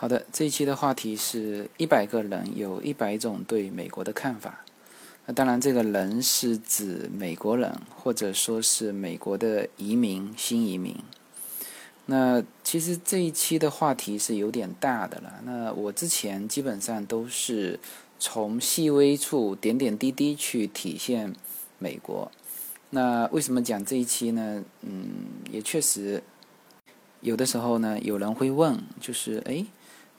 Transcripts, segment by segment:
好的，这一期的话题是一百个人有一百种对美国的看法。那当然，这个人是指美国人，或者说是美国的移民、新移民。那其实这一期的话题是有点大的了。那我之前基本上都是从细微处、点点滴滴去体现美国。那为什么讲这一期呢？嗯，也确实有的时候呢，有人会问，就是哎。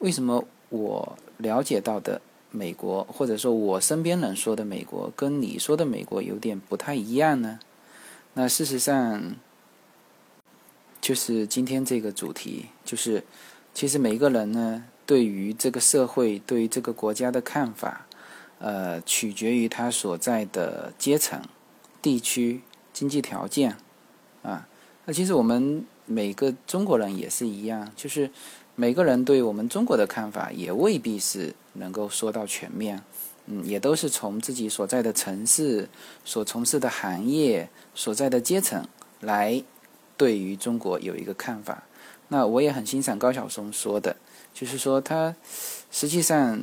为什么我了解到的美国，或者说我身边人说的美国，跟你说的美国有点不太一样呢？那事实上，就是今天这个主题，就是其实每个人呢，对于这个社会、对于这个国家的看法，呃，取决于他所在的阶层、地区、经济条件啊。那其实我们每个中国人也是一样，就是。每个人对我们中国的看法也未必是能够说到全面，嗯，也都是从自己所在的城市、所从事的行业、所在的阶层来对于中国有一个看法。那我也很欣赏高晓松说的，就是说他实际上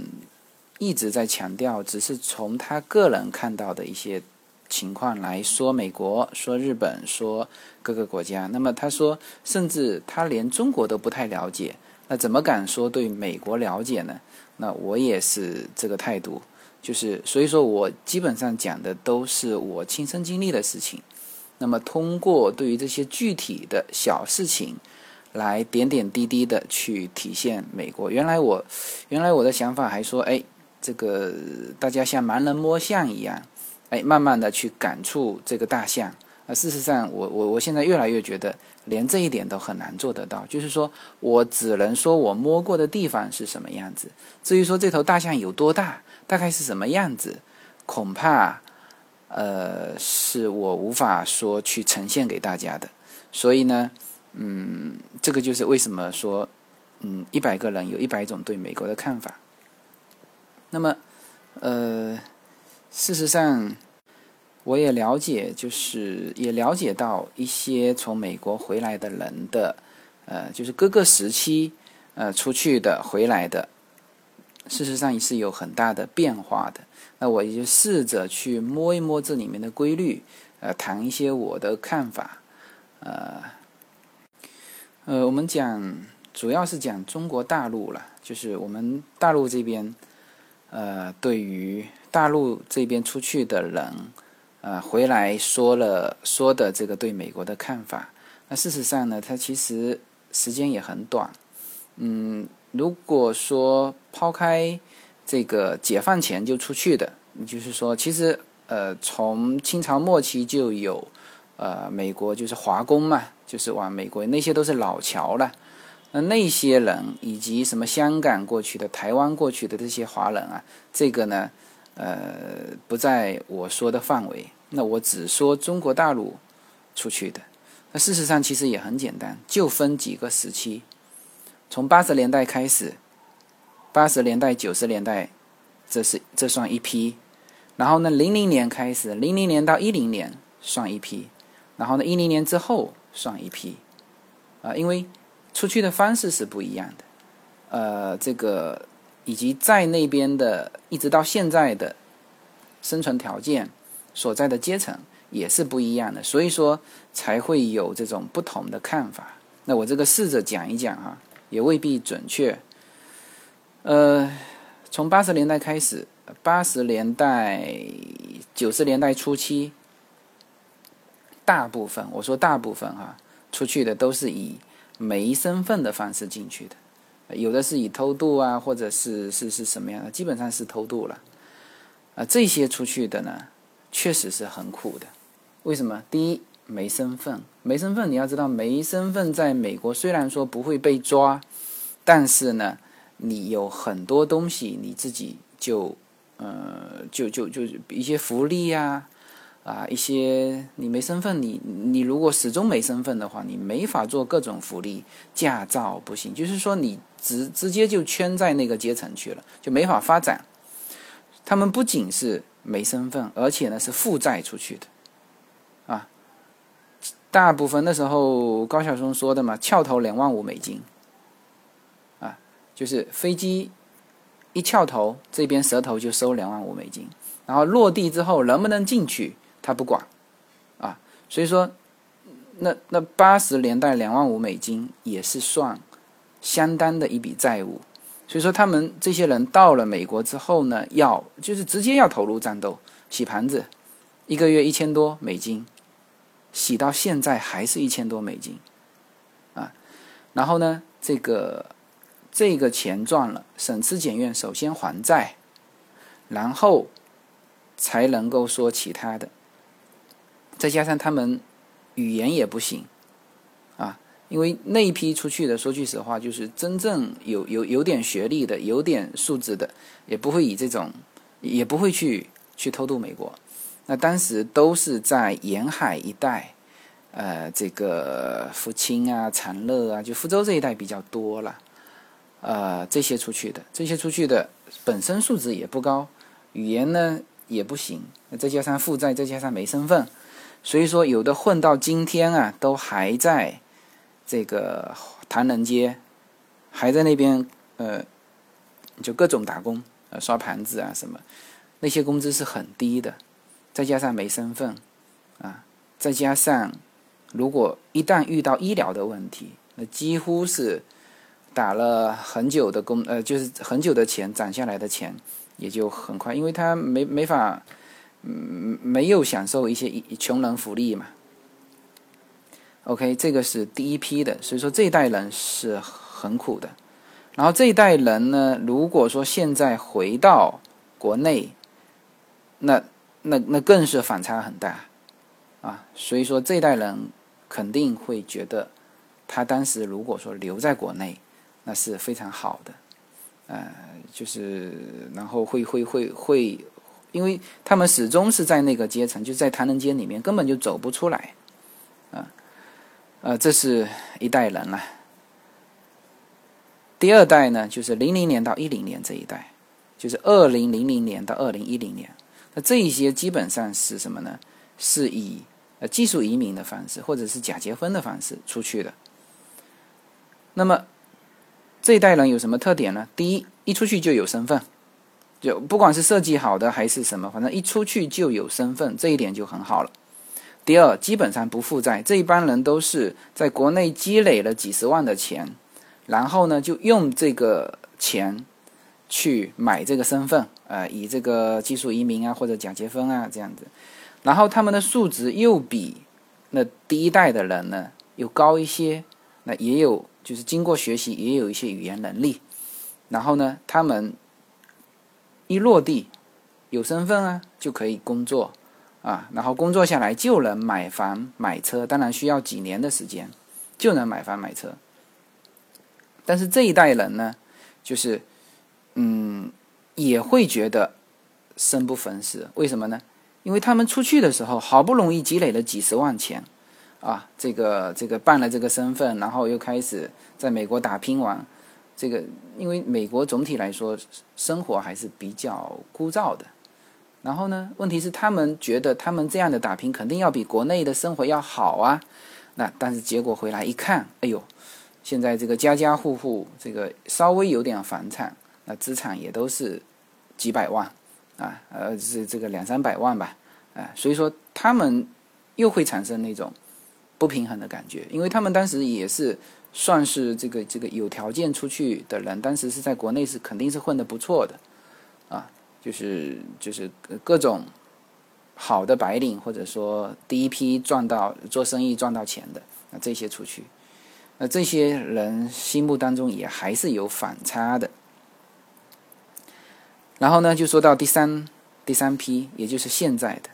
一直在强调，只是从他个人看到的一些情况来说美国、说日本、说各个国家。那么他说，甚至他连中国都不太了解。那怎么敢说对美国了解呢？那我也是这个态度，就是所以说我基本上讲的都是我亲身经历的事情。那么通过对于这些具体的小事情，来点点滴滴的去体现美国。原来我原来我的想法还说，哎，这个大家像盲人摸象一样，哎，慢慢的去感触这个大象。那，事实上，我我我现在越来越觉得，连这一点都很难做得到。就是说我只能说我摸过的地方是什么样子，至于说这头大象有多大，大概是什么样子，恐怕，呃，是我无法说去呈现给大家的。所以呢，嗯，这个就是为什么说，嗯，一百个人有一百种对美国的看法。那么，呃，事实上。我也了解，就是也了解到一些从美国回来的人的，呃，就是各个时期，呃，出去的回来的，事实上也是有很大的变化的。那我也就试着去摸一摸这里面的规律，呃，谈一些我的看法，呃，呃，我们讲主要是讲中国大陆了，就是我们大陆这边，呃，对于大陆这边出去的人。呃，回来说了说的这个对美国的看法，那事实上呢，它其实时间也很短。嗯，如果说抛开这个解放前就出去的，就是说，其实呃，从清朝末期就有呃，美国就是华工嘛，就是往美国，那些都是老侨了。那那些人以及什么香港过去的、台湾过去的这些华人啊，这个呢，呃，不在我说的范围。那我只说中国大陆出去的，那事实上其实也很简单，就分几个时期，从八十年代开始，八十年代、九十年代，这是这算一批，然后呢，零零年开始，零零年到一零年算一批，然后呢，一零年之后算一批，啊，因为出去的方式是不一样的，呃，这个以及在那边的一直到现在的生存条件。所在的阶层也是不一样的，所以说才会有这种不同的看法。那我这个试着讲一讲哈，也未必准确。呃，从八十年代开始，八十年代、九十年代初期，大部分我说大部分哈，出去的都是以没身份的方式进去的，有的是以偷渡啊，或者是是是什么样的，基本上是偷渡了。啊，这些出去的呢？确实是很苦的，为什么？第一，没身份，没身份，你要知道，没身份在美国虽然说不会被抓，但是呢，你有很多东西你自己就，呃，就就就一些福利呀，啊，一些你没身份，你你如果始终没身份的话，你没法做各种福利，驾照不行，就是说你直直接就圈在那个阶层去了，就没法发展。他们不仅是。没身份，而且呢是负债出去的，啊，大部分那时候高晓松说的嘛，翘头两万五美金，啊，就是飞机一翘头，这边舌头就收两万五美金，然后落地之后能不能进去他不管，啊，所以说那那八十年代两万五美金也是算相当的一笔债务，所以说他们这些人到了美国之后呢，要就是直接要投入战斗，洗盘子，一个月一千多美金，洗到现在还是一千多美金，啊，然后呢这个。这个钱赚了，省吃俭用，首先还债，然后才能够说其他的。再加上他们语言也不行，因为那一批出去的，说句实话，就是真正有有有点学历的、有点素质的，也不会以这种，也不会去去偷渡美国。那当时都是在沿海一带，呃，这个福清啊、长乐啊，就福州这一带比较多了。呃，这些出去的，这些出去的本身素质也不高，语言呢也不行，再加上负债，再加上没身份，所以说有的混到今天啊，都还在这个唐人街，还在那边呃，就各种打工，呃，刷盘子啊什么，那些工资是很低的，再加上没身份啊，再加上如果一旦遇到医疗的问题，那几乎是。打了很久的工，呃，就是很久的钱攒下来的钱，也就很快，因为他没没法，嗯，没有享受一些穷人福利嘛。OK，这个是第一批的，所以说这一代人是很苦的。然后这一代人呢，如果说现在回到国内，那那那更是反差很大啊。所以说这一代人肯定会觉得，他当时如果说留在国内。那是非常好的，呃，就是然后会会会会，因为他们始终是在那个阶层，就在唐人街里面，根本就走不出来，呃，这是一代人了。第二代呢，就是零零年到一零年这一代，就是二零零零年到二零一零年，那这一些基本上是什么呢？是以呃技术移民的方式，或者是假结婚的方式出去的，那么。这一代人有什么特点呢？第一，一出去就有身份，就不管是设计好的还是什么，反正一出去就有身份，这一点就很好了。第二，基本上不负债，这一帮人都是在国内积累了几十万的钱，然后呢，就用这个钱去买这个身份，呃，以这个技术移民啊或者假结婚啊这样子，然后他们的素质又比那第一代的人呢又高一些，那也有。就是经过学习，也有一些语言能力，然后呢，他们一落地有身份啊，就可以工作啊，然后工作下来就能买房买车，当然需要几年的时间就能买房买车。但是这一代人呢，就是嗯，也会觉得生不逢时，为什么呢？因为他们出去的时候好不容易积累了几十万钱。啊，这个这个办了这个身份，然后又开始在美国打拼完，这个因为美国总体来说生活还是比较枯燥的。然后呢，问题是他们觉得他们这样的打拼肯定要比国内的生活要好啊。那但是结果回来一看，哎呦，现在这个家家户户这个稍微有点房产，那资产也都是几百万啊，呃是这个两三百万吧，啊，所以说他们又会产生那种。不平衡的感觉，因为他们当时也是算是这个这个有条件出去的人，当时是在国内是肯定是混得不错的，就是就是各种好的白领或者说第一批赚到做生意赚到钱的那这些出去，那这些人心目当中也还是有反差的。然后呢，就说到第三第三批，也就是现在的，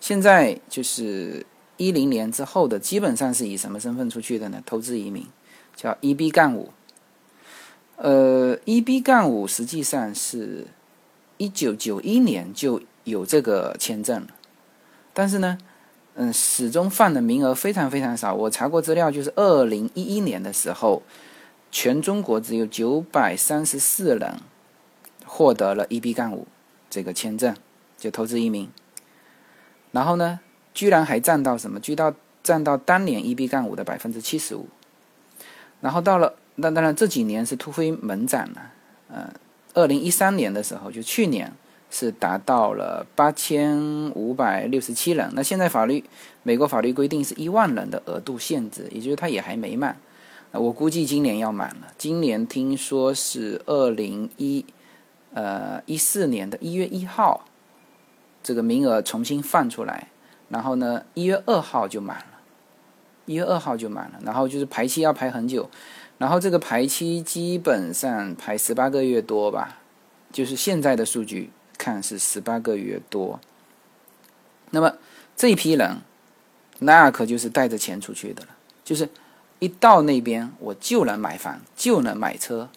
现在就是。一零年之后的基本上是以什么身份出去的呢？投资移民，叫 EB 杠五。呃，EB 杠五实际上是一九九一年就有这个签证了，但是呢，嗯，始终放的名额非常非常少。我查过资料，就是二零一一年的时候，全中国只有九百三十四人获得了 EB 杠五这个签证，就投资移民。然后呢？居然还占到什么？居到占到当年 EB 杠五的百分之七十五，然后到了那当然这几年是突飞猛涨了，呃，二零一三年的时候，就去年是达到了八千五百六十七人。那现在法律，美国法律规定是一万人的额度限制，也就是它也还没满。我估计今年要满了。今年听说是二零一呃一四年的一月一号，这个名额重新放出来，然后呢一月二号就满了，一月二号就满了，然后就是排期要排很久，然后这个排期基本上排十八个月多吧，就是现在的数据看是十八个月多。那么这一批人，那可就是带着钱出去的了，就是。一到那边，我就能买房，就能买车，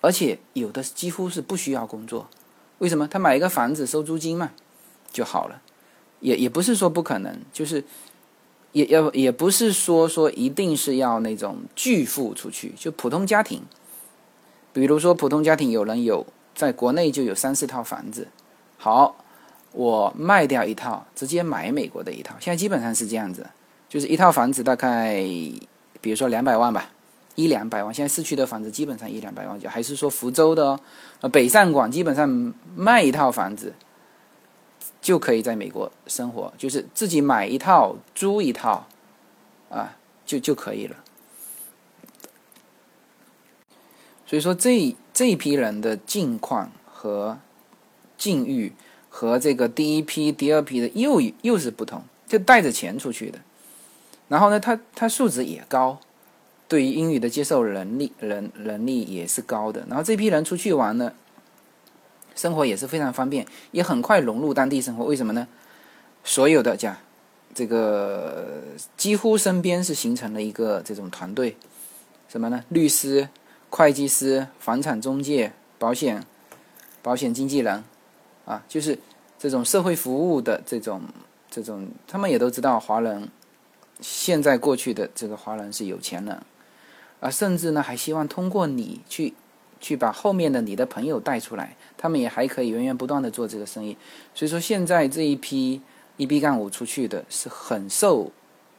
而且有的几乎是不需要工作。为什么？他买一个房子收租金嘛，就好了。也也不是说不可能，就是也要也不是说说一定是要那种巨富出去，就普通家庭。比如说普通家庭有人有在国内就有三四套房子，好，我卖掉一套，直接买美国的一套。现在基本上是这样子，就是一套房子大概。比如说两百万吧，一两百万。现在市区的房子基本上一两百万就，还是说福州的，呃，北上广基本上卖一套房子就可以在美国生活，就是自己买一套租一套，啊，就就可以了。所以说这这批人的境况和境遇和这个第一批、第二批的又又是不同，就带着钱出去的。然后呢，他他素质也高，对于英语的接受能力能能力也是高的。然后这批人出去玩呢，生活也是非常方便，也很快融入当地生活。为什么呢？所有的讲，这个几乎身边是形成了一个这种团队，什么呢？律师、会计师、房产中介、保险、保险经纪人，啊，就是这种社会服务的这种这种，他们也都知道华人。现在过去的这个华人是有钱人，啊，甚至呢还希望通过你去，去把后面的你的朋友带出来，他们也还可以源源不断的做这个生意。所以说现在这一批一批干五出去的是很受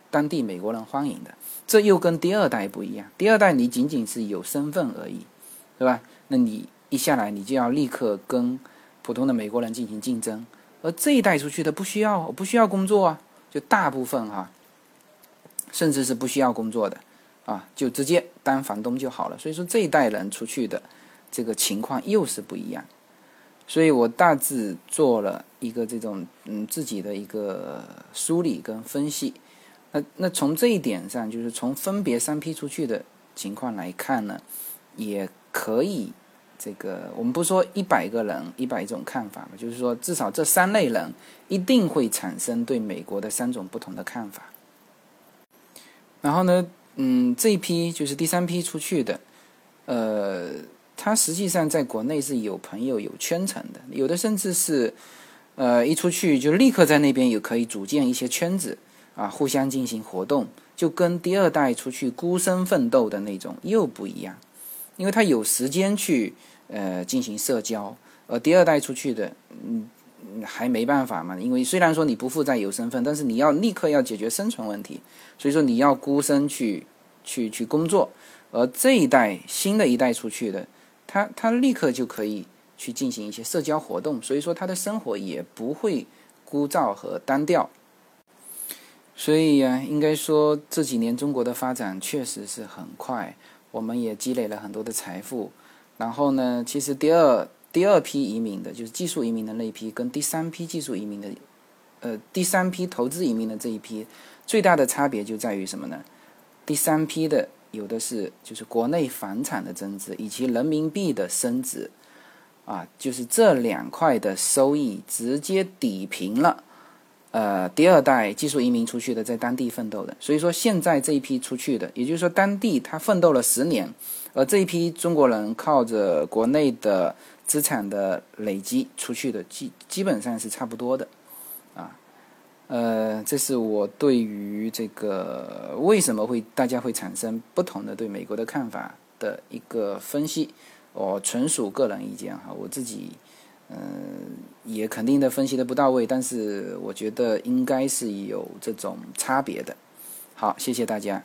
当地美国人欢迎的。这又跟第二代不一样，第二代你仅仅是有身份而已，对吧？那你一下来你就要立刻跟普通的美国人进行竞争，而这一代出去的不需要，不需要工作啊，就大部分哈。甚至是不需要工作的，啊，就直接当房东就好了。所以说这一代人出去的这个情况又是不一样。所以我大致做了一个这种嗯自己的一个梳理跟分析。那那从这一点上，就是从分别三批出去的情况来看呢，也可以这个我们不说一百个人一百种看法嘛，就是说至少这三类人一定会产生对美国的三种不同的看法。然后呢，嗯，这一批就是第三批出去的，呃，他实际上在国内是有朋友、有圈层的，有的甚至是，呃，一出去就立刻在那边有可以组建一些圈子啊，互相进行活动，就跟第二代出去孤身奋斗的那种又不一样，因为他有时间去呃进行社交，而第二代出去的，嗯。还没办法嘛，因为虽然说你不负债有身份，但是你要立刻要解决生存问题，所以说你要孤身去去去工作。而这一代新的一代出去的，他他立刻就可以去进行一些社交活动，所以说他的生活也不会枯燥和单调。所以呀，应该说这几年中国的发展确实是很快，我们也积累了很多的财富。然后呢，其实第二。第二批移民的，就是技术移民的那一批，跟第三批技术移民的，呃，第三批投资移民的这一批，最大的差别就在于什么呢？第三批的有的是就是国内房产的增值以及人民币的升值，啊，就是这两块的收益直接抵平了，呃，第二代技术移民出去的在当地奋斗的，所以说现在这一批出去的，也就是说当地他奋斗了十年，而这一批中国人靠着国内的。资产的累积出去的基基本上是差不多的，啊，呃，这是我对于这个为什么会大家会产生不同的对美国的看法的一个分析，我纯属个人意见哈，我自己嗯也肯定的分析的不到位，但是我觉得应该是有这种差别的。好，谢谢大家。